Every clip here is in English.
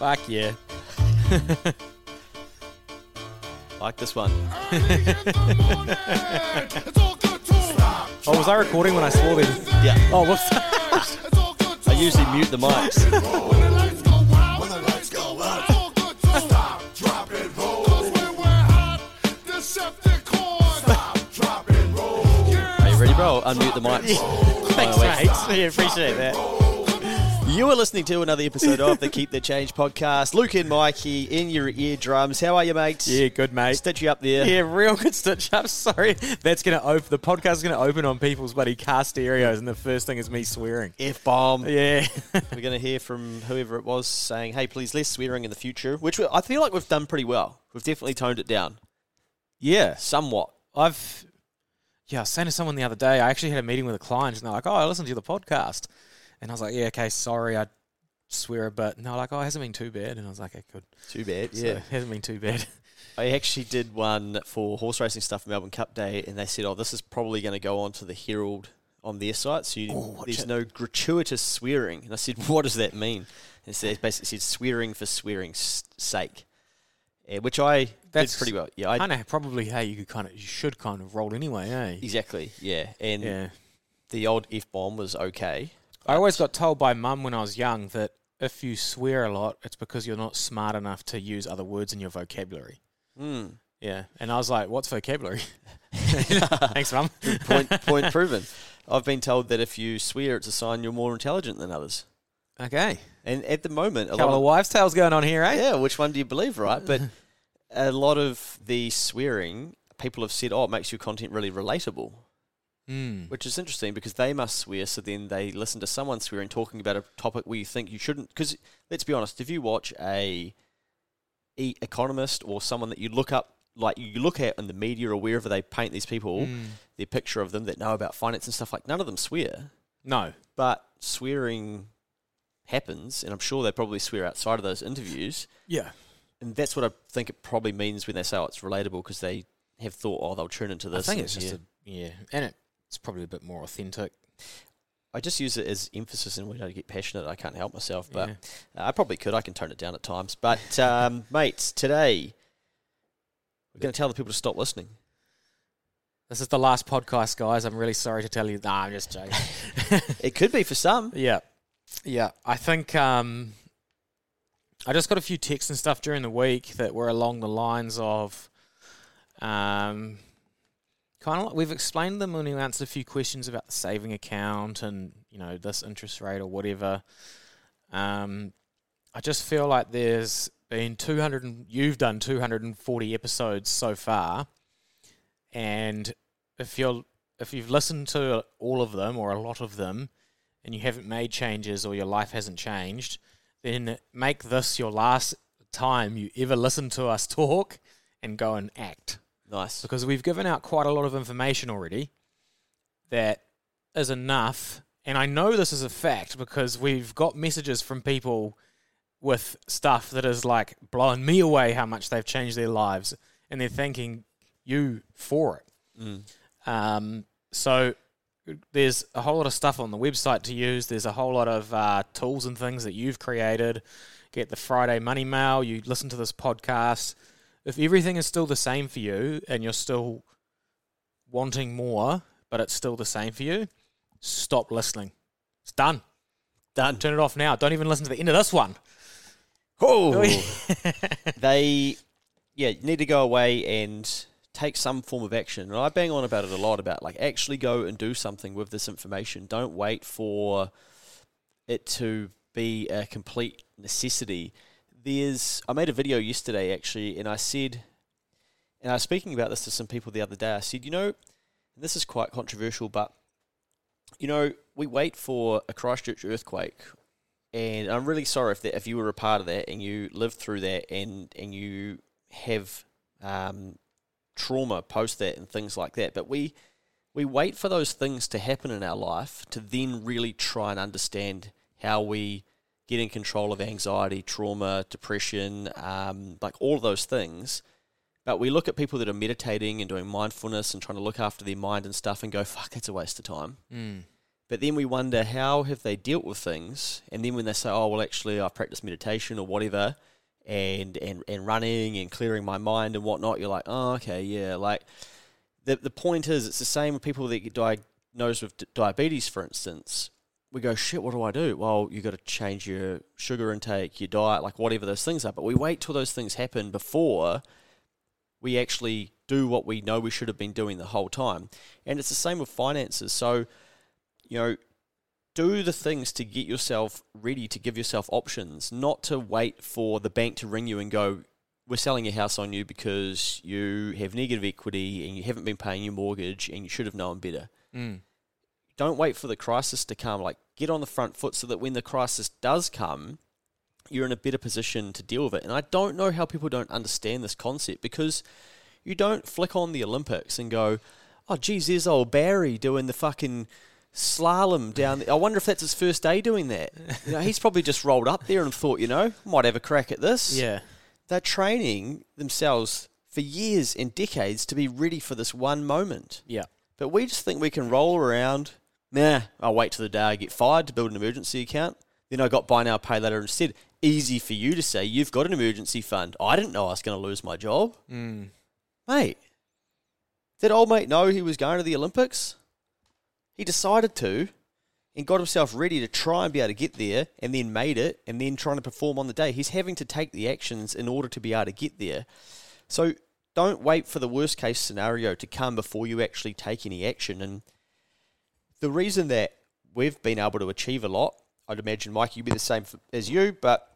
Fuck yeah. Like this one. Oh, was I recording when I swore then? Yeah. Oh, whoops. I usually mute the mics. Are you ready, bro? Unmute the mics. Thanks, Oh, mate. Yeah, appreciate that. You are listening to another episode of the Keep the Change podcast. Luke and Mikey in your eardrums. How are you, mates? Yeah, good, mate. Stitch you up there. Yeah, real good stitch up. Sorry, that's gonna open. The podcast is gonna open on people's bloody car stereos, and the first thing is me swearing. F bomb. Yeah, We're going to hear from whoever it was saying, hey, please, less swearing in the future, which we- I feel like we've done pretty well. We've definitely toned it down yeah. somewhat. I've yeah, I was saying to someone the other day. I actually had a meeting with a client, and they're like, "Oh, I listened to the podcast," and I was like, "Yeah, okay, sorry, I swear but no, like, "Oh, it hasn't been too bad," and I was like, "Okay, good. Too bad. So, Yeah. it hasn't been too bad." I actually did one for horse racing stuff for Melbourne Cup Day, and they said, oh, this is probably going to go on to the Herald on their site, so you, Oh, there's it. no gratuitous swearing. And I said, what does that mean? And so it basically said swearing for swearing's sake, yeah, which I That's did pretty well. Yeah, I, know probably. Hey, you could kind of, you should kind of roll anyway, eh? exactly. Yeah, and Yeah. the old F bomb was okay. I always got told by mum when I was young that if you swear a lot, it's because you're not smart enough to use other words in your vocabulary. Mm. Yeah, and I was like, "What's vocabulary?" Thanks, mum. point point proven. I've been told that if you swear, it's a sign you're more intelligent than others. Okay, And at the moment, a couple lot of of, wives' tales going on here, eh? yeah, which one do you believe, right? But a lot of the swearing, people have said, oh, it makes your content really relatable, Mm. which is interesting because they must swear, so then they listen to someone swearing talking about a topic where you think you shouldn't. Because let's be honest, if you watch a e- economist or someone that you look up, like you look at in the media or wherever they paint these people, Mm. their picture of them that know about finance and stuff like, none of them swear. No. but swearing happens, and I'm sure they probably swear outside of those interviews, Yeah. and that's what I think it probably means when they say oh, it's relatable because they have thought, oh, they'll turn into this. I think it's just yeah. a yeah, and it, it's probably a bit more authentic. I just use it as emphasis, and when I get passionate, I can't help myself. But Yeah. uh, I probably could. I can tone it down at times. But um, mates, today we're going to tell the people to stop listening. This is the last podcast, guys. I'm really sorry to tell you. Nah, I'm just joking. It could be for some. Yeah, yeah. I think um, I just got a few texts and stuff during the week that were along the lines of, um, kind of like we've explained them when we answered a few questions about the saving account and you know this interest rate or whatever. Um, I just feel like there's been 200. And, you've done 240 episodes so far, and if you're if you've listened to all of them or a lot of them, and you haven't made changes or your life hasn't changed, then make this your last time you ever listen to us talk and go and act. Nice. Because we've given out quite a lot of information already that is enough. And I know this is a fact because we've got messages from people with stuff that is like blowing me away how much they've changed their lives and they're thanking you for it. Mm. Um, so there's a whole lot of stuff on the website to use. There's a whole lot of uh, tools and things that you've created. Get the Friday money mail. You listen to this podcast. If everything is still the same for you and you're still wanting more, but it's still the same for you, stop listening. It's done. Done. Turn it off now. Don't even listen to the end of this one. Oh. they, yeah, you need to go away and take some form of action. And I bang on about it a lot about like actually go and do something with this information. Don't wait for it to be a complete necessity. There's, I made a video yesterday actually, and I said, and I was speaking about this to some people the other day. I said, you know, this is quite controversial, but you know, we wait for a Christchurch earthquake and I'm really sorry if that if you were a part of that and you lived through that and and you have um, trauma post that and things like that. But we we wait for those things to happen in our life to then really try and understand how we get in control of anxiety, trauma, depression, um, like all of those things. But we look at people that are meditating and doing mindfulness and trying to look after their mind and stuff and go, fuck, that's a waste of time Mm. But then we wonder how have they dealt with things, and then when they say, "Oh, well, actually, I practice meditation or whatever," and and and running and clearing my mind and whatnot, you're like, "Oh, okay, yeah." Like the the point is, it's the same with people that get diagnosed with d- diabetes, for instance. We go, "Shit, what do I do?" Well, you got to change your sugar intake, your diet, like whatever those things are. But we wait till those things happen before we actually do what we know we should have been doing the whole time. And it's the same with finances. So you know, do the things to get yourself ready to give yourself options, not to wait for the bank to ring you and go, we're selling your house on you because you have negative equity and you haven't been paying your mortgage and you should have known better. Mm. Don't wait for the crisis to come. Like, get on the front foot so that when the crisis does come, you're in a better position to deal with it. And I don't know how people don't understand this concept because you don't flick on the Olympics and go, oh, geez, there's old Barry doing the fucking slalom down. The, I wonder if that's his first day doing that. You know, he's probably just rolled up there and thought, you know, might have a crack at this. Yeah. They're training themselves for years and decades to be ready for this one moment. Yeah. But we just think we can roll around. Nah, I'll wait till the day I get fired to build an emergency account. Then I got buy now, pay later instead. Easy for you to say, you've got an emergency fund. I didn't know I was going to lose my job. Mm. Mate, did old mate know he was going to the Olympics? He decided to and got himself ready to try and be able to get there and then made it and then trying to perform on the day. He's having to take the actions in order to be able to get there. So don't wait for the worst case scenario to come before you actually take any action. And the reason that we've been able to achieve a lot, I'd imagine, Mike, you'd be the same as you, but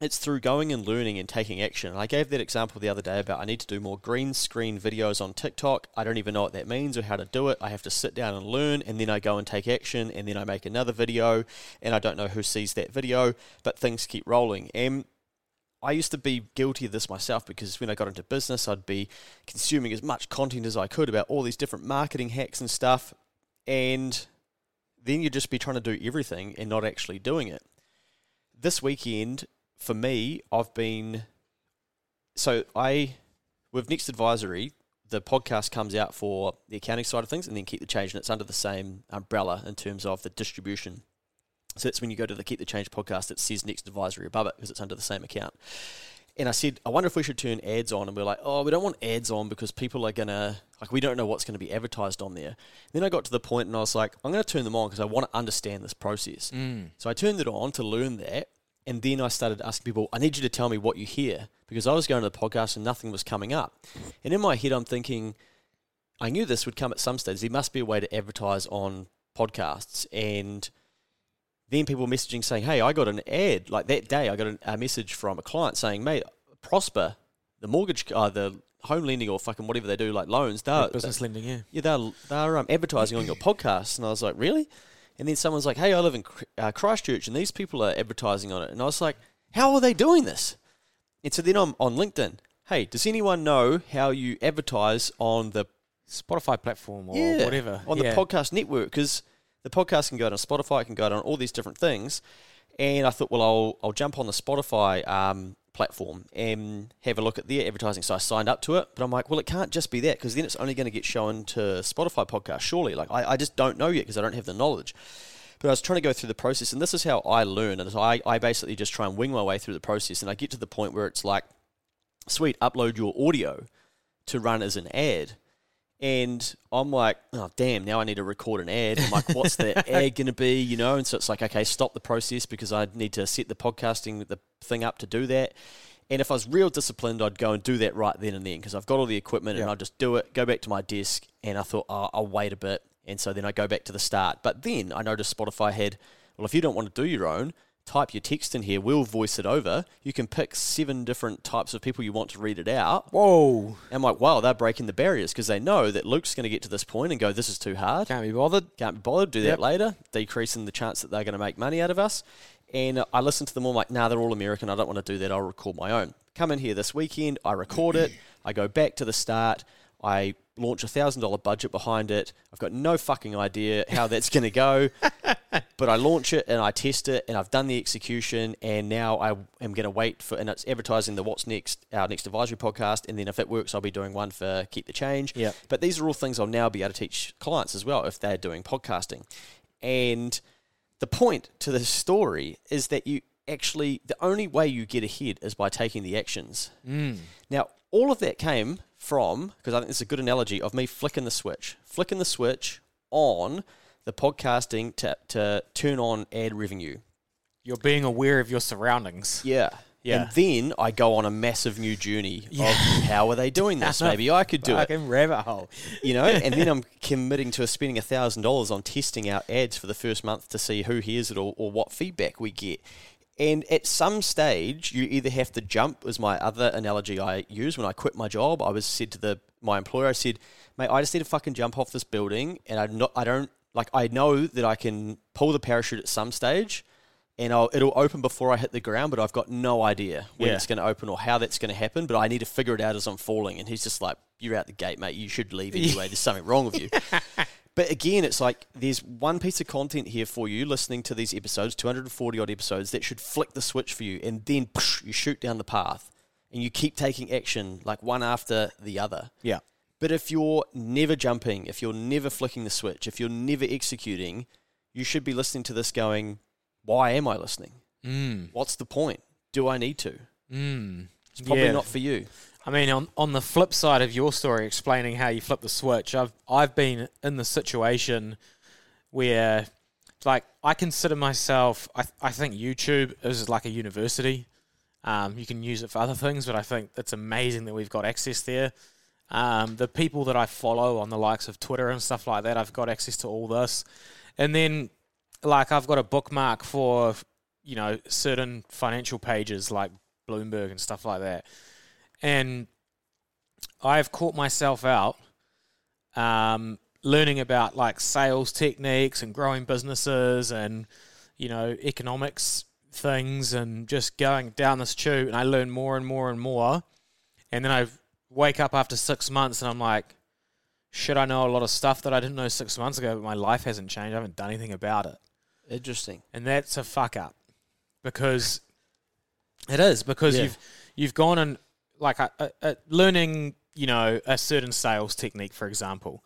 it's through going and learning and taking action. And I gave that example the other day about I need to do more green screen videos on TikTok. I don't even know what that means or how to do it. I have to sit down and learn, and then I go and take action, and then I make another video, and I don't know who sees that video, but things keep rolling. And I used to be guilty of this myself because when I got into business, I'd be consuming as much content as I could about all these different marketing hacks and stuff, and then you'd just be trying to do everything and not actually doing it. This weekend, for me, I've been so I with Next Advisory, the podcast comes out for the accounting side of things, and then Keep the Change, and it's under the same umbrella in terms of the distribution. So that's when you go to the Keep the Change podcast, it says Next Advisory above it because it's under the same account. And I said, I wonder if we should turn ads on. And we're like, oh, we don't want ads on because people are going to, like, we don't know what's going to be advertised on there. then I got to the point and I was like, I'm going to turn them on because I want to understand this process. Mm. So I turned it on to learn that. And then I started asking people, I need you to tell me what you hear because I was going to the podcast and nothing was coming up. And in my head, I'm thinking, I knew this would come at some stage. There must be a way to advertise on podcasts. And then people messaging saying, Hey, I got an ad. Like that day, I got an, a message from a client saying, Mate, Prospa, the mortgage, uh, the home lending or fucking whatever they do, like loans, they're, business lending, yeah. yeah, they're, they're um, advertising on your podcast. And I was like, Really? And then someone's like, hey, I live in uh, Christchurch and these people are advertising on it. And I was like, how are they doing this? And so then I'm on LinkedIn. Hey, does anyone know how you advertise on the Spotify platform or yeah, whatever on yeah. the podcast network? Because the podcast can go on Spotify, it can go on all these different things. And I thought, well, I'll, I'll jump on the Spotify um, platform and have a look at their advertising. So I signed up to it, but I'm like, well, it can't just be that because then it's only going to get shown to Spotify podcast, surely. Like, I, I just don't know yet because I don't have the knowledge. But I was trying to go through the process, and this is how I learn. And so I, I basically just try and wing my way through the process, and I get to the point where it's like, sweet, upload your audio to run as an ad. And I'm like, oh, damn, now I need to record an ad. I'm like, what's the ad going to be? You know? And so it's like, okay, stop the process because I need to set the podcasting the thing up to do that. And if I was real disciplined, I'd go and do that right then and then because I've got all the equipment Yeah. and I'd just do it, go back to my desk. And I thought, oh, I'll wait a bit. And so then I go back to the start. But then I noticed Spotify had, well, if you don't want to do your own, type your text in here. We'll voice it over. You can pick seven different types of people you want to read it out. Whoa. And I'm like, wow, they're breaking the barriers because they know that Luke's going to get to this point and go, this is too hard. Can't be bothered. Can't be bothered. Do Yep. that later, decreasing the chance that they're going to make money out of us. And I listened to them all like, nah, they're all American. I don't want to do that. I'll record my own. Come in here this weekend. I record it. I go back to the start. I launch a thousand dollar budget behind it. I've got no fucking idea how that's going to go, but I launch it and I test it, and I've done the execution, and now I am going to wait for, and it's advertising the what's next, our next advisory podcast, and then if it works, I'll be doing one for keep the change. Yeah. But these are all things I'll now be able to teach clients as well if they're doing podcasting. And the point to this story is that you actually, the only way you get ahead is by taking the actions. Mm. Now, all of that came from, because I think it's a good analogy, of me flicking the switch, flicking the switch on the podcasting to, to turn on ad revenue. You're being aware of your surroundings. Yeah. Yeah. And then I go on a massive new journey Yeah. of how are they doing this? Maybe I could do it. Fucking rabbit hole. You know, and then I'm committing to spending thousand dollars on testing out ads for the first month to see who hears it or, or what feedback we get. And at some stage, you either have to jump. Was my other analogy I used when I quit my job. I was said to the my employer, I said, "Mate, I just need to fucking jump off this building, and I not, I don't like. I know that I can pull the parachute at some stage, and I'll, it'll open before I hit the ground, but I've got no idea when Yeah. it's going to open or how that's going to happen. But I need to figure it out as I'm falling." And he's just like, "You're out the gate, mate. You should leave anyway. There's something wrong with you." But again, it's like there's one piece of content here for you listening to these episodes, 240 odd episodes, that should flick the switch for you, and then psh, you shoot down the path and you keep taking action like one after the other. Yeah. But if you're never jumping, if you're never flicking the switch, if you're never executing, you should be listening to this going, why am I listening? Mm. What's the point? Do I need to? Mm. It's probably Yeah. not for you. I mean, on on the flip side of your story, explaining how you flip the switch, I've I've been in the situation where, like, I consider myself. I I think YouTube is like a university. Um, you can use it for other things, but I think it's amazing that we've got access there. Um, the people that I follow on the likes of Twitter and stuff like that, I've got access to all this, and then like I've got a bookmark for you know certain financial pages like Bloomberg and stuff like that and I've caught myself out um, learning about like sales techniques and growing businesses and you know economics things and just going down this tube and I learn more and more and more and then I wake up after six months and I'm like should I know a lot of stuff that I didn't know six months ago but my life hasn't changed I haven't done anything about it Interesting. and that's a fuck up because it is because Yeah. you've you've gone and like uh, uh, learning you know a certain sales technique for example.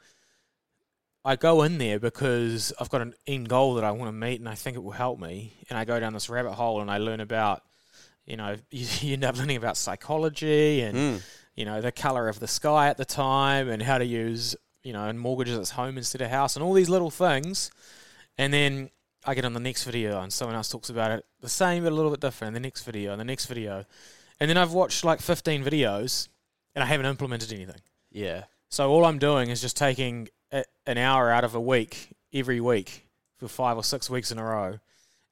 I go in there because i've got an end goal that i want to meet and i think it will help me. And i go down this rabbit hole and i learn about you know you, you end up learning about psychology and Mm. you know the color of the sky at the time and how to use you know and mortgages as home instead of house and all these little things. And then i get on the next video and someone else talks about it the same but a little bit different. And the next video and the next video and then i've watched like 15 videos and i haven't implemented anything Yeah. so all i'm doing is just taking a, an hour out of a week every week for five or six weeks in a row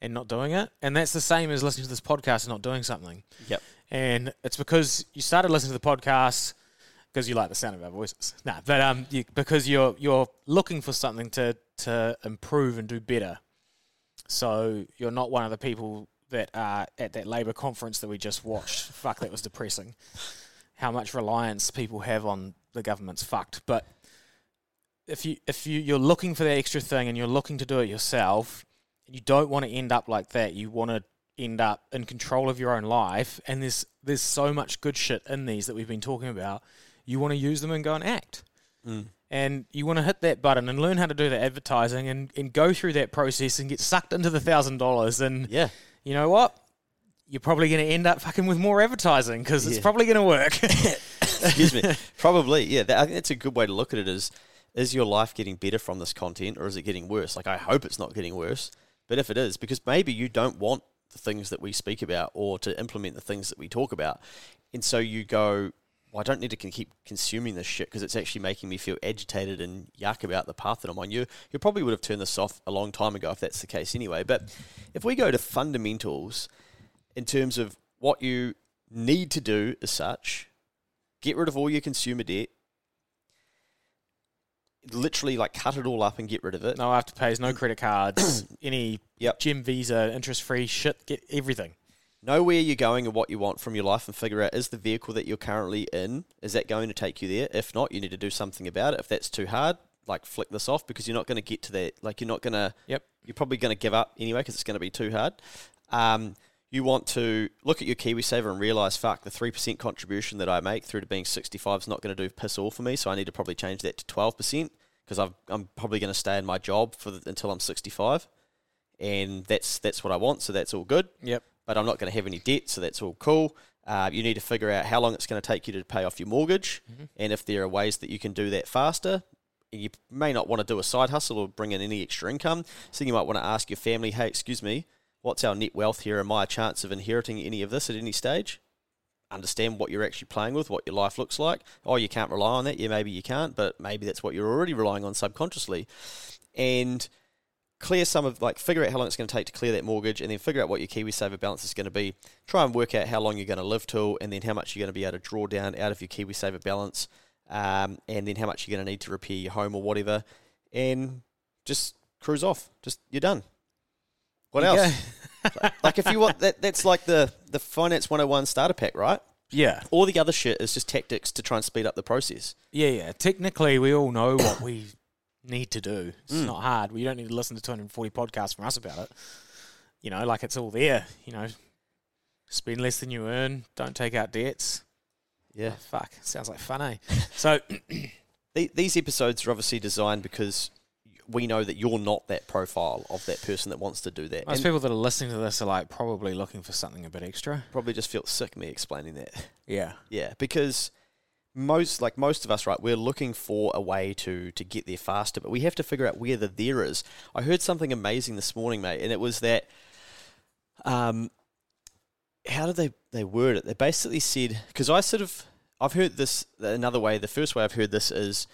and not doing it and that's the same as listening to this podcast and not doing something Yep. and it's because you started listening to the podcast because you like the sound of our voices. Nah, but um, you, because you're you're looking for something to to improve and do better. So you're not one of the people that are at that Labor conference that we just watched. Fuck, that was depressing. How much reliance people have on the government's fucked. But if you if you you're looking for that extra thing and you're looking to do it yourself, you don't want to end up like that. You want to end up in control of your own life and there's there's so much good shit in these that we've been talking about you want to use them and go and act Mm. and you want to hit that button and learn how to do the advertising and, and go through that process and get sucked into the thousand dollars and Yeah. You know what you're probably going to end up fucking with more advertising because it's Yeah. probably going to work Excuse me. Probably, yeah. That, I think that's a good way to look at it. Is is your life getting better from this content, or is it getting worse? Like, I hope it's not getting worse. But if it is, because maybe you don't want the things that we speak about, or to implement the things that we talk about, and so you go, "Well, I don't need to keep consuming this shit because it's actually making me feel agitated and yuck about the path that I'm on." You you probably would have turned this off a long time ago if that's the case, anyway. But if we go to fundamentals in terms of what you need to do as such, get rid of all your consumer debt. Literally, like cut it all up and get rid of it. no afterpays no credit cards any Yep. gym visa interest free shit get everything Know where you're going and what you want from your life, and figure out is the vehicle that you're currently in is that going to take you there? If not, you need to do something about it. If that's too hard, like flick this off because you're not going to get to that. Like you're not going to. Yep. You're probably going to give up anyway because it's going to be too hard. Um, you want to look at your KiwiSaver and realize, fuck, the three percent contribution that I make through to being 65 is not going to do piss all for me. So I need to probably change that to 12 percent because I'm probably going to stay in my job for the, until I'm 65, and that's that's what I want. So that's all good. Yep. But I'm not going to have any debt, so that's all cool. Uh, you need to figure out how long it's going to take you to pay off your mortgage, Mm-hmm. and if there are ways that you can do that faster. You may not want to do a side hustle or bring in any extra income, so you might want to ask your family, "Hey, excuse me, what's our net wealth here? Am I a chance of inheriting any of this at any stage?" Understand what you're actually playing with, what your life looks like. Oh, you can't rely on that. Yeah, maybe you can't, but maybe that's what you're already relying on subconsciously, and clear some of like figure out how long it's going to take to clear that mortgage and then figure out what your KiwiSaver balance is going to be. Try and work out how long you're going to live till and then how much you're going to be able to draw down out of your KiwiSaver balance um, and then how much you're going to need to repair your home or whatever and just cruise off. Just you're done. What You else? like if you want that that's like the the finance 101 starter pack, right? Yeah. All the other shit is just tactics to try and speed up the process. Yeah, yeah. Technically, we all know what we need to do. It's Mm. not hard. We don't need to listen to 240 podcasts from us about it. You know, like it's all there. You know, spend less than you earn. Don't take out debts. Yeah. Oh, fuck, sounds like fun, eh? So, These episodes are obviously designed because we know that you're not that profile of that person that wants to do that. most And people that are listening to this are like probably looking for something a bit extra. probably just feel sick me explaining that. Yeah. Yeah, because most like most of us, right, we're looking for a way to to get there faster, but we have to figure out where the there is. I heard something amazing this morning, mate, and it was that um how did they they word it? They basically said because I sort of I've heard this another way. The first way I've heard this is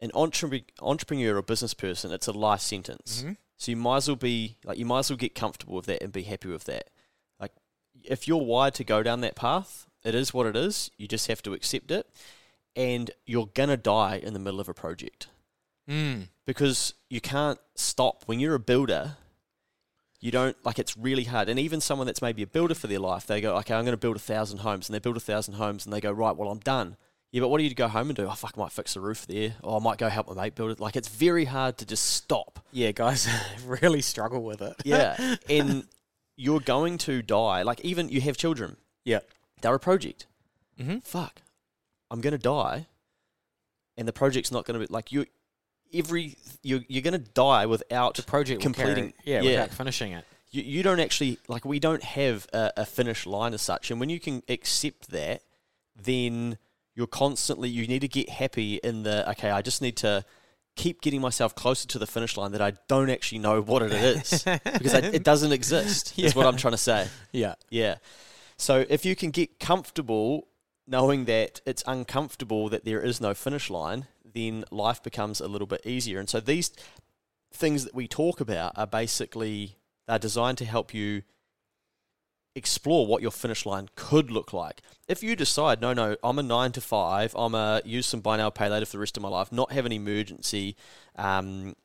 an entrepreneur, entrepreneur or business person. It's a life sentence. Mm-hmm. So you might as well be like you might as well get comfortable with that and be happy with that. Like if you're wired to go down that path, it is what it is. You just have to accept it. And you're gonna die in the middle of a project. Mm. Because you can't stop. When you're a builder, you don't like it's really hard. And even someone that's maybe a builder for their life, they go, Okay, I'm gonna build a thousand homes and they build a thousand homes and they go, Right, well I'm done. Yeah, but what do you go home and do? Oh fuck, I might fix the roof there. Or I might go help my mate build it. Like it's very hard to just stop. Yeah, guys really struggle with it. Yeah. and you're going to die. Like even you have children. Yeah. They're a project. Mm-hmm. Fuck. I'm gonna die. And the project's not gonna be like you every you're you're gonna die without The project completing carry, yeah, yeah. without finishing it. you, you don't actually like we don't have a, a finish line as such and when you can accept that then you're constantly you need to get happy in the okay i just need to keep getting myself closer to the finish line that i don't actually know what it is because I, it doesn't exist is what i'm trying to say Yeah. yeah so if you can get comfortable knowing that it's uncomfortable that there is no finish line then life becomes a little bit easier and so these things that we talk about are basically they're designed to help you explore what your finish line could look like. If you decide, no, no, I'm a nine to five, I'm a use some buy now pay later for the rest of my life, not have an emergency, um,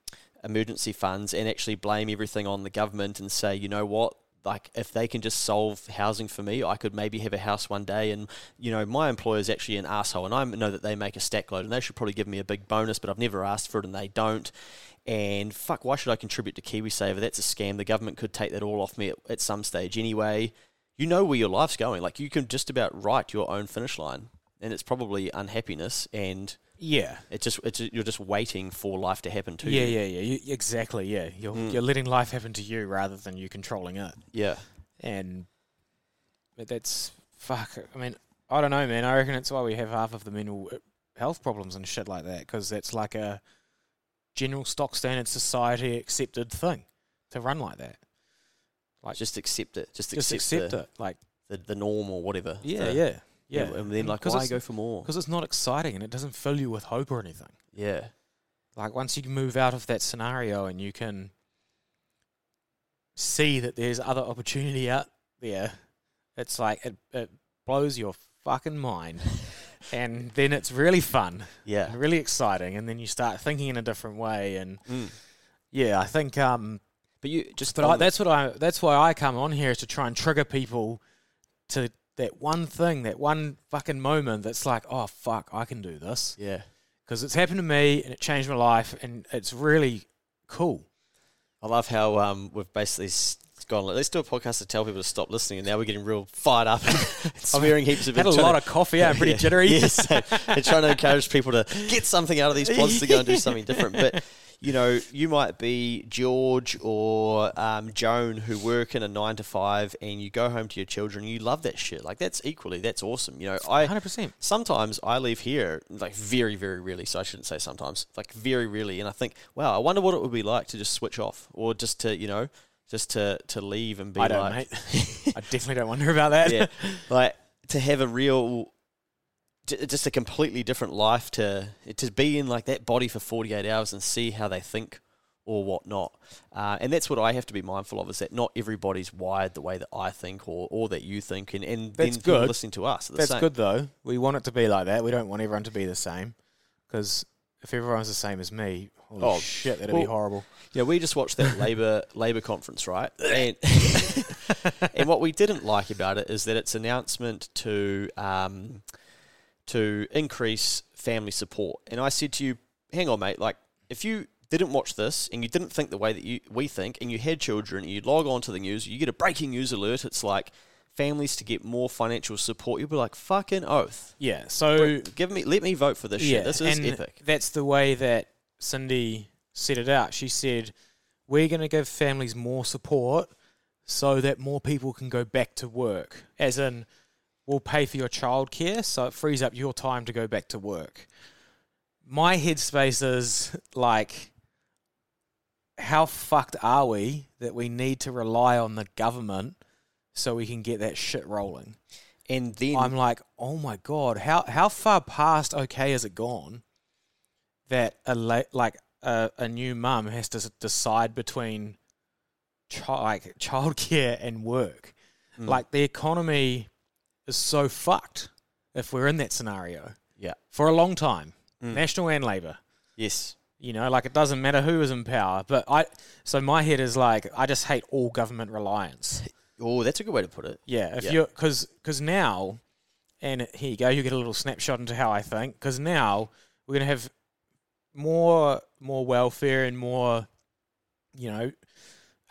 emergency funds, and actually blame everything on the government and say, you know what, like if they can just solve housing for me, I could maybe have a house one day. And you know, my employer is actually an asshole, and I know that they make a stack load, and they should probably give me a big bonus, but I've never asked for it, and they don't. And fuck, why should I contribute to KiwiSaver? That's a scam. The government could take that all off me at, at some stage anyway. You know where your life's going. Like you can just about write your own finish line, and it's probably unhappiness, and Yeah. it's just it's you're just waiting for life to happen to Yeah, you. yeah, yeah. You, exactly. Yeah, you're Mm. you're letting life happen to you rather than you controlling it. Yeah, And but that's fuck. I mean, I don't know, man. I reckon it's why we have half of the mental uh, health problems and shit like that because that's like a general stock standard society accepted thing to run like that. Like just accept it. Just, just accept, accept the, it. Like The, the norm or whatever. yeah, The- yeah, yeah. And then like, why go for more? Because it's not exciting and it doesn't fill you with hope or anything. Yeah, Like once you move out of that scenario and you can see that there's other opportunity out there, it's like it, it blows your fucking mind. and then it's really fun yeah. really exciting and then you start thinking in a different way and Mm. yeah, I think um But you just but I, that's what I that's why I come on here is to try and trigger people to that one thing, that one fucking moment that's like, oh fuck, I can do this yeah. because it's happened to me and it changed my life and it's really cool. I love how um, we've basically gone, let's do a podcast to tell people to stop listening, and now we're getting real fired up and swearing heaps of Had a lot of coffee. I'm pretty Yeah. jittery. Yes, so they're trying to encourage people to get something out of these pods to go and do something different. But you know, you might be George or um, Joan who work in a nine to five, and you go home to your children. You love that shit. Like that's equally that's awesome. You know, I 100%. sometimes I leave here like very very rarely. So I shouldn't say sometimes, like very rarely, and I think, wow, I wonder what it would be like to just switch off or just to you know. Just to, to leave and be I don't, like, mate. I definitely don't wonder about that. yeah, like to have a real, just a completely different life to to be in like that body for forty eight hours and see how they think or whatnot. Uh, and that's what I have to be mindful of is that not everybody's wired the way that I think or, or that you think, and and That's then good. listening to us. The That's same. good though. We want it to be like that. We don't want everyone to be the same because if everyone's the same as me, Oh, shit, that'd be horrible. Yeah, we just watched that Labor Labor conference, right? And and what we didn't like about it is that its announcement to um, to increase family support. And I said to you, "Hang on, mate. Like, if you didn't watch this and you didn't think the way that you we think, and you had children, and you log on to the news, you get a breaking news alert. It's like." Families to get more financial support, you'll be like fucking oath. Yeah. So Give me, let me vote for this yeah, shit. This is epic. That's the way that Cindy set it out. She said, "We're going to give families more support so that more people can go back to work. As in, we'll pay for your childcare, so it frees up your time to go back to work." My headspace is like, how fucked are we that we need to rely on the government so we can get that shit rolling? And then I'm like, oh my god, how how far past okay has it gone that a la- like a, a new mum has to decide between chi- like childcare and work? Mm. Like the economy is so fucked if we're in that scenario yeah, for a long time, Mm. national and labor. yes, You know, like it doesn't matter who is in power, but I. So my head is like, I just hate all government reliance. oh, that's a good way to put it. Yeah, if Yeah. you're because because now, and here you go, you get a little snapshot into how I think. Because now we're gonna have more more welfare and more, you know,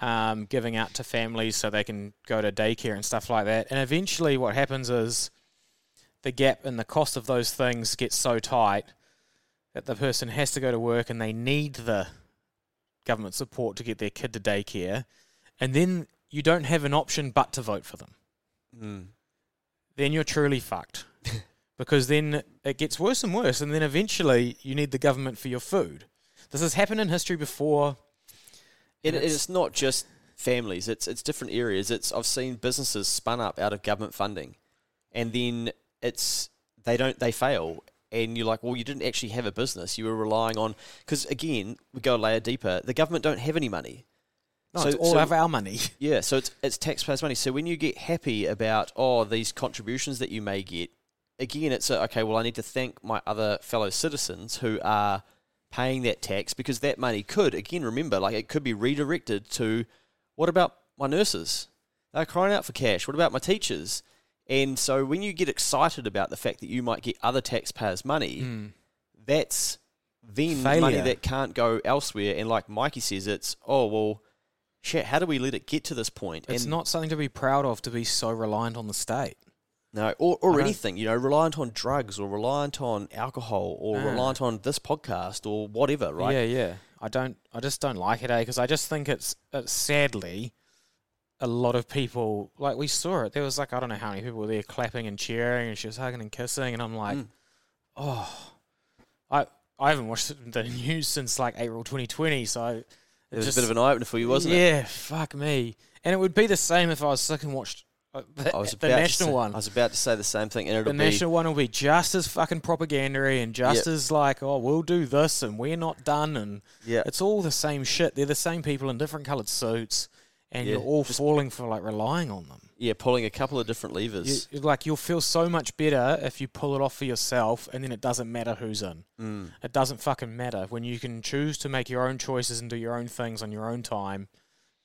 um, giving out to families so they can go to daycare and stuff like that. And eventually, what happens is the gap in the cost of those things gets so tight that the person has to go to work and they need the government support to get their kid to daycare, and then you don't have an option but to vote for them. Mm. Then you're truly fucked. because then it gets worse and worse, and then eventually you need the government for your food. This has happened in history before. It, And it's, not just families; it's it's different areas. It's I've seen businesses spun up out of government funding, and then it's they don't they fail, and you're like, well, you didn't actually have a business. You were relying on because again, we go a layer deeper. The government don't have any money. No, So- it's all so- of our money. Yeah, so it's it's taxpayers' money. So when you get happy about oh these contributions that you may get, again it's a, okay. Well, I need to thank my other fellow citizens who are paying that tax because that money could again remember like it could be redirected to what about my nurses? They're crying out for cash. What about my teachers? And so when you get excited about the fact that you might get other taxpayers' money, Mm. that's then money that can't go elsewhere. And like Mikey says, it's oh well, shit. How do we let it get to this point? It's and not something to be proud of to be so reliant on the state. No, or, or anything. You know, reliant on drugs or reliant on alcohol or Ah. reliant on this podcast or whatever. Right? Yeah, yeah. I don't. I just don't like it, eh? Because I just think it's, it's sadly a lot of people like we saw it. There was like I don't know how many people were there clapping and cheering, and she was hugging and kissing, and I'm like, Mm. oh, I I haven't watched the news since like April 2020, so It was just- a bit of an eye opener for you, wasn't it? yeah, fuck me. And it would be the same if I was sick and watched the, I was the about to national say- one. I was about to say the same thing, and it'll the be national one will be just as fucking propagandary and just Yep. as like, oh, we'll do this and we're not done and yeah. it's all the same shit. They're the same people in different coloured suits, and Yeah, you're all just- falling for like relying on them. Yeah, pulling a couple of different levers. you- like you'll feel so much better if you pull it off for yourself, and then it doesn't matter who's in. Mm. It doesn't fucking matter when you can choose to make your own choices and do your own things on your own time,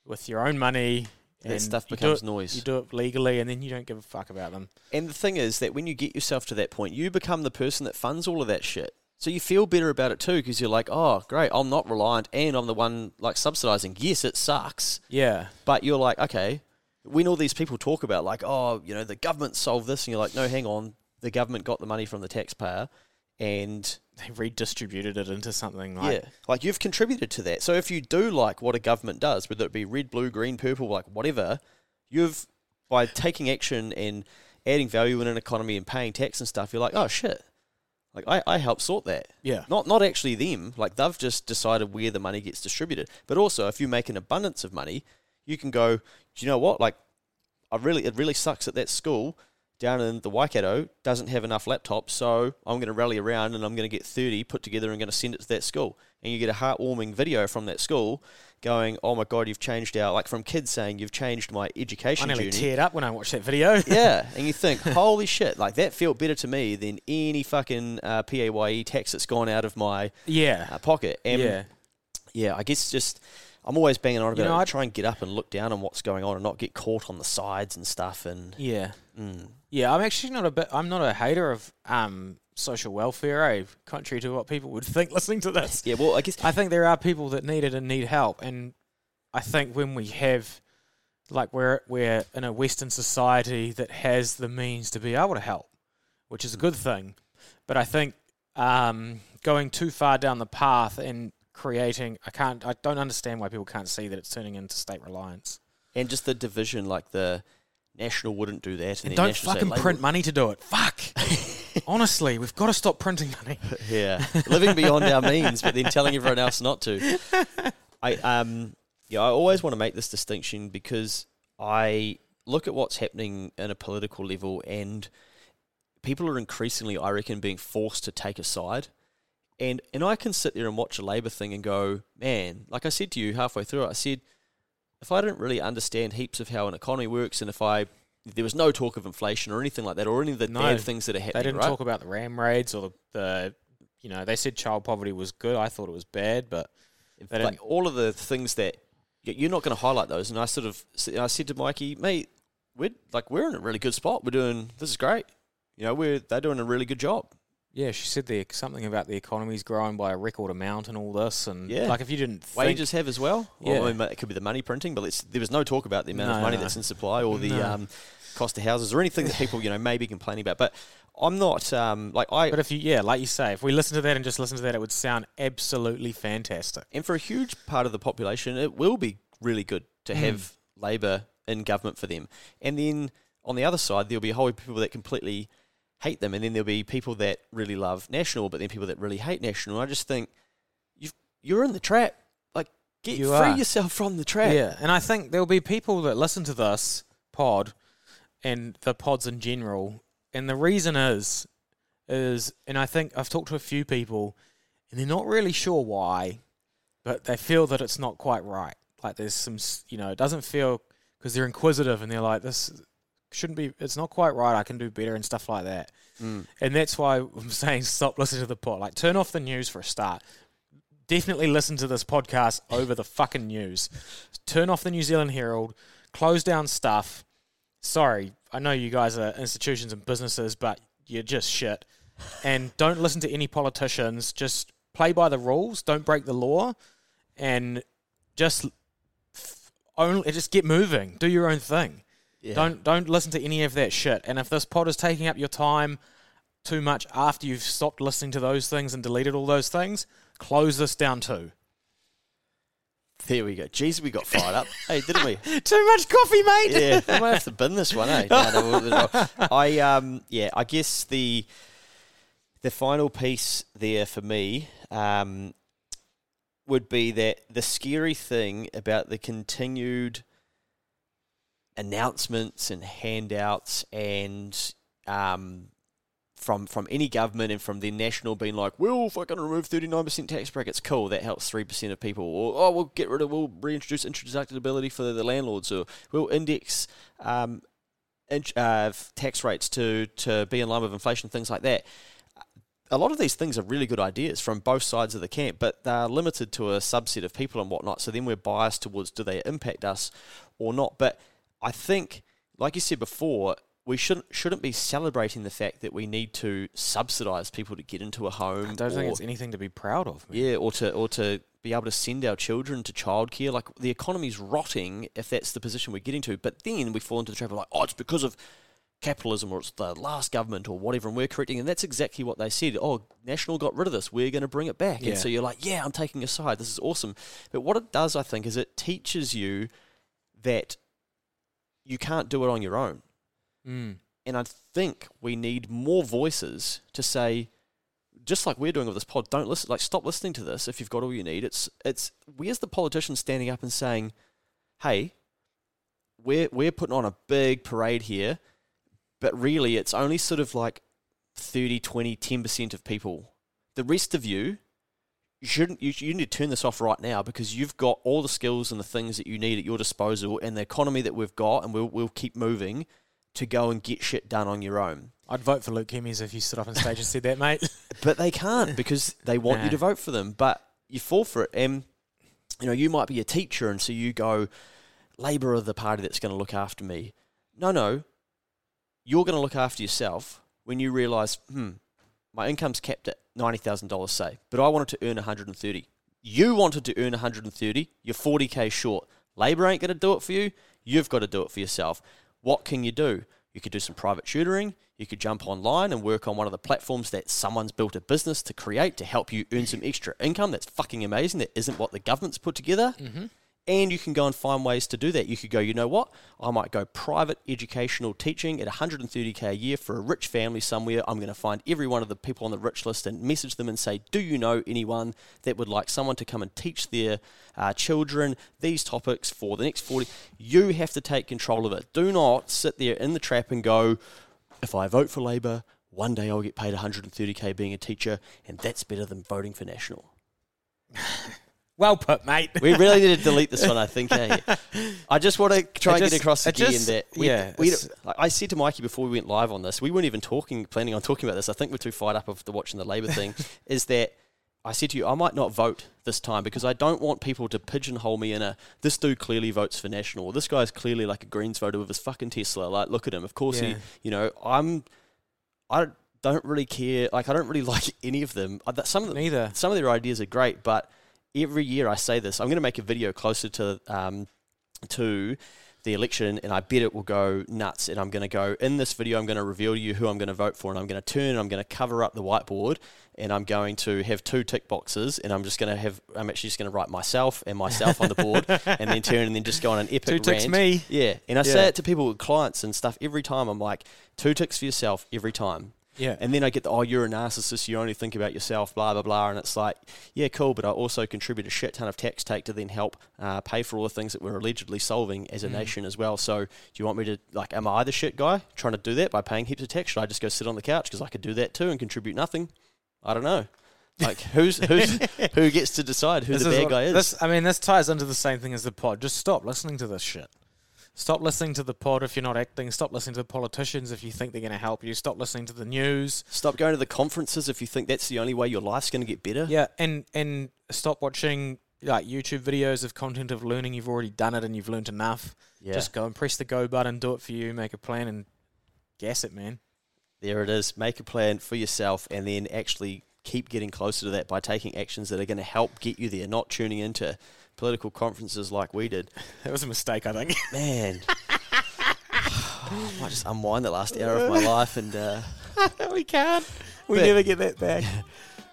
with your own money. That stuff becomes it- noise. You do it legally, and then you don't give a fuck about them. And the thing is that when you get yourself to that point, you become the person that funds all of that shit. So you feel better about it too because you're like, oh, great, I'm not reliant and I'm the one like subsidizing. Yes, it sucks, Yeah. but you're like, okay, when all these people talk about like, oh, you know, the government solved this, and you're like, no, hang on, the government got the money from the taxpayer, and They redistributed it into something like yeah, like you've contributed to that. So if you do like what a government does, whether it be red, blue, green, purple, like whatever, you've by taking action and adding value in an economy and paying tax and stuff, you're like, oh shit, like I, I helped sort that. yeah. Not not actually them. Like they've just decided where the money gets distributed. But also, if you make an abundance of money, you can go. Do you know what? Like, I really it really sucks at that school down in the Waikato doesn't have enough laptops. So I'm going to rally around and I'm going to get 30 put together and going to send it to that school. And you get a heartwarming video from that school going, "Oh my god, you've changed our like from kids saying you've changed my education." I nearly journey." teared up when I watched that video. yeah, and you think, holy shit, like that felt better to me than any fucking uh, PAYE tax that's gone out of my yeah. uh, pocket. And yeah. yeah, I guess just I'm always banging on about You know, it. I- try and get up and look down on what's going on and not get caught on the sides and stuff. And Yeah. mm, Yeah, I'm actually not a bit. I'm not a hater of um, social welfare, eh? Contrary to what people would think listening to this. yeah, well, I guess I think there are people that need it and need help, and I think when we have, like, we're we're in a Western society that has the means to be able to help, which is a good thing. But I think um, going too far down the path and creating, I can't, I don't understand why people can't see that it's turning into state reliance. and just the division, like the national wouldn't do that, and, And don't fucking print money to do it. Fuck. Honestly, we've got to stop printing money. yeah, living beyond our means, but then telling everyone else not to. I um yeah, I always want to make this distinction because I look at what's happening in a political level, and people are increasingly, I reckon, being forced to take a side. And and I can sit there and watch a Labour thing and go, man, like I said to you halfway through, I said, if I didn't really understand heaps of how an economy works, and if I there was no talk of inflation or anything like that, or any of the No, bad things that are happening, They didn't right? talk about the ram raids or the, the, you know, they said child poverty was good. I thought it was bad, but like all of the things that you're not going to highlight those. And I sort of I said to Mikey, mate, we're like we're in a really good spot. We're doing this is great. You know, we're they're doing a really good job. Yeah, she said the something about the economy's growing by a record amount and all this, and Yeah. like if you didn't think, Wages have as well. Well, Yeah. I mean, it could be the money printing, but it's, there was no talk about the amount of money no. that's in supply or the No. um, cost of houses or anything that people you know may be complaining about. But I'm not um, like I but if you, yeah, like you say, if we listen to that and just listen to that, it would sound absolutely fantastic. and for a huge part of the population, it will be really good to Mm. have Labor in government for them. And then on the other side, there'll be a whole people that completely hate them, and then there'll be people that really love National, but then people that really hate National. I just think you've you're in the trap. Like, get You free are. yourself from the trap. Yeah, and I think there'll be people that listen to this pod and the pods in general, and the reason is, is, and I think I've talked to a few people, and they're not really sure why, but they feel that it's not quite right. Like there's some, you know, it doesn't feel because they're inquisitive and they're like, this shouldn't be, it's not quite right. I can do better and stuff like that. Mm. And that's why I'm saying stop listening to the pod. Like turn off the news for a start. Definitely listen to this podcast over the fucking news. Turn off the New Zealand Herald. Close down stuff. Sorry, I know you guys are institutions and businesses, but you're just shit. And don't listen to any politicians. Just play by the rules. Don't break the law, and just only just get moving. Do your own thing. Yeah. Don't don't listen to any of that shit. And if this pod is taking up your time too much after you've stopped listening to those things and deleted all those things, close this down too. There we go. Jeez, we got fired up. hey, didn't we? Too much coffee, mate. yeah, I might have to bin this one, eh? No, no. I um, yeah, I guess the the final piece there for me um, would be that the scary thing about the continued announcements and handouts and um, from from any government and from the national being like, we'll fucking remove thirty nine percent tax brackets. Cool, that helps three percent of people. Or oh, we'll get rid of, we'll reintroduce interest deductibility for the landlords, or we'll index um, in, uh, tax rates to to be in line with inflation, things like that. A lot of these things are really good ideas from both sides of the camp, but they're limited to a subset of people and whatnot. So then we're biased towards do they impact us or not. But I think, like you said before, we shouldn't shouldn't be celebrating the fact that we need to subsidise people to get into a home. I don't think it's anything to be proud of. Man. yeah, or to or to be able to send our children to childcare. Like the economy's rotting if that's the position we're getting to. But then we fall into the trap of like, oh, it's because of capitalism or it's the last government or whatever, and we're correcting. And that's exactly what they said. Oh, National got rid of this. We're going to bring it back. Yeah. And so you're like, yeah, I'm taking a side. This is awesome. But what it does, I think, is it teaches you that you can't do it on your own. Mm. And I think we need more voices to say, just like we're doing with this pod, don't listen. Like, stop listening to this if you've got all you need. It's it's where's the politician standing up and saying, "Hey, we're we're putting on a big parade here, but really it's only sort of like 30, 20, 10 percent of people. The rest of you." You shouldn't. You, you need to turn this off right now because you've got all the skills and the things that you need at your disposal, and the economy that we've got, and we'll we'll keep moving to go and get shit done on your own. I'd vote for Luke Hemmings if you stood up on stage and said that, mate. But they can't because they want you to vote for them. But you fall for it. And, you know, you might be a teacher and so you go, Labour are the party that's going to look after me. No, no. You're going to look after yourself when you realise, hmm, my income's capped at $90,000, say, but I wanted to earn 130. You wanted to earn 130, you're 40k short. Labour ain't going to do it for you. You've got to do it for yourself. What can you do? You could do some private tutoring. You could jump online and work on one of the platforms that someone's built a business to create to help you earn some extra income. That's fucking amazing. That isn't what the government's put together. mm-hmm. And you can go and find ways to do that. You could go, you know what? I might go private educational teaching at 130k a year for a rich family somewhere. I'm going to find every one of the people on the rich list and message them and say, Do you know anyone that would like someone to come and teach their uh, children these topics for the next 40? You have to take control of it. Do not sit there in the trap and go, If I vote for Labour, one day I'll get paid 130k being a teacher, and that's better than voting for National. Well put, mate. We really need to delete this one, I think. Eh? I just want to try It and just- get across again just- that we, yeah, we, like I said to Mikey before we went live on this, we weren't even talking, planning on talking about this. I think we're too fired up of the watching the Labour thing. is that I said to you, I might not vote this time because I don't want people to pigeonhole me in a this dude clearly votes for National. Or this guy's clearly like a Greens voter with his fucking Tesla. Like, look at him. Of course Yeah. he, you know, I'm, I don't really care. Like, I don't really like any of them. Some of them, Neither. some of their ideas are great, but every year I say this. I'm going to make a video closer to um, to the election, and I bet it will go nuts. And I'm going to go in this video. I'm going to reveal to you who I'm going to vote for, and I'm going to turn and I'm going to cover up the whiteboard, and I'm going to have two tick boxes, and I'm just going to have. I'm actually just going to write myself and myself on the board, and then turn and then just go on an epic Two ticks rant. me. Yeah, and I Yeah. say it to people with clients and stuff every time. I'm like, two ticks for yourself every time. Yeah. And then I get the, oh, you're a narcissist, you only think about yourself, blah, blah, blah. And it's like, yeah, cool, but I also contribute a shit ton of tax take to then help uh, pay for all the things that we're allegedly solving as a Mm. nation as well. So do you want me to, like, am I the shit guy trying to do that by paying heaps of tax? Should I just go sit on the couch because I could do that too and contribute nothing? I don't know. Like, who's, who's who gets to decide who This the bad what- guy is? This, I mean, this ties into the same thing as the pod. Just stop listening to this shit. Stop listening to the pod if you're not acting. Stop listening to the politicians if you think they're going to help you. Stop listening to the news. Stop going to the conferences if you think that's the only way your life's going to get better. Yeah, and and stop watching like YouTube videos of content of learning. You've already done it and you've learned enough. Yeah. Just go and press the go button. Do it for you. Make a plan and gas it, man. There it is. Make a plan for yourself and then actually keep getting closer to that by taking actions that are going to help get you there, not tuning into political conferences like we did. That was a mistake, I think. Man. I might just unwind the last hour of my life and uh, we can't. We never get that back.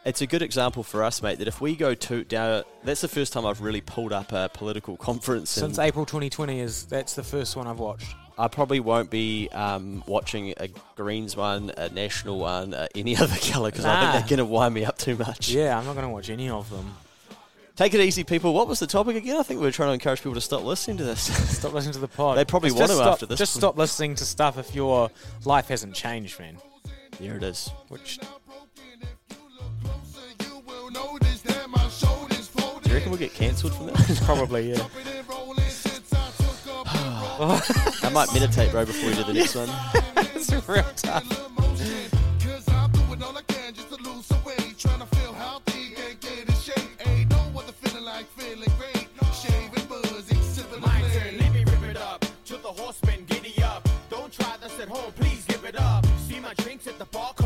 it's a good example for us, mate, that if we go to down that's the first time I've really pulled up a political conference Since April 2020 is that's the first one I've watched. I probably won't be um, watching a Greens one, a National one, uh, any other colour because I think they're going to wind me up too much. Yeah, I'm not going to watch any of them. Take it easy, people. What was the topic again? I think we were trying to encourage people to stop listening to this. Stop listening to the pod. They probably Just want to stop, after this Just stop listening to stuff if your life hasn't changed, man. there it is. Which Do you reckon we'll get cancelled from that? probably yeah. I might meditate, bro, before we do the next one. it's real tough. At the bar.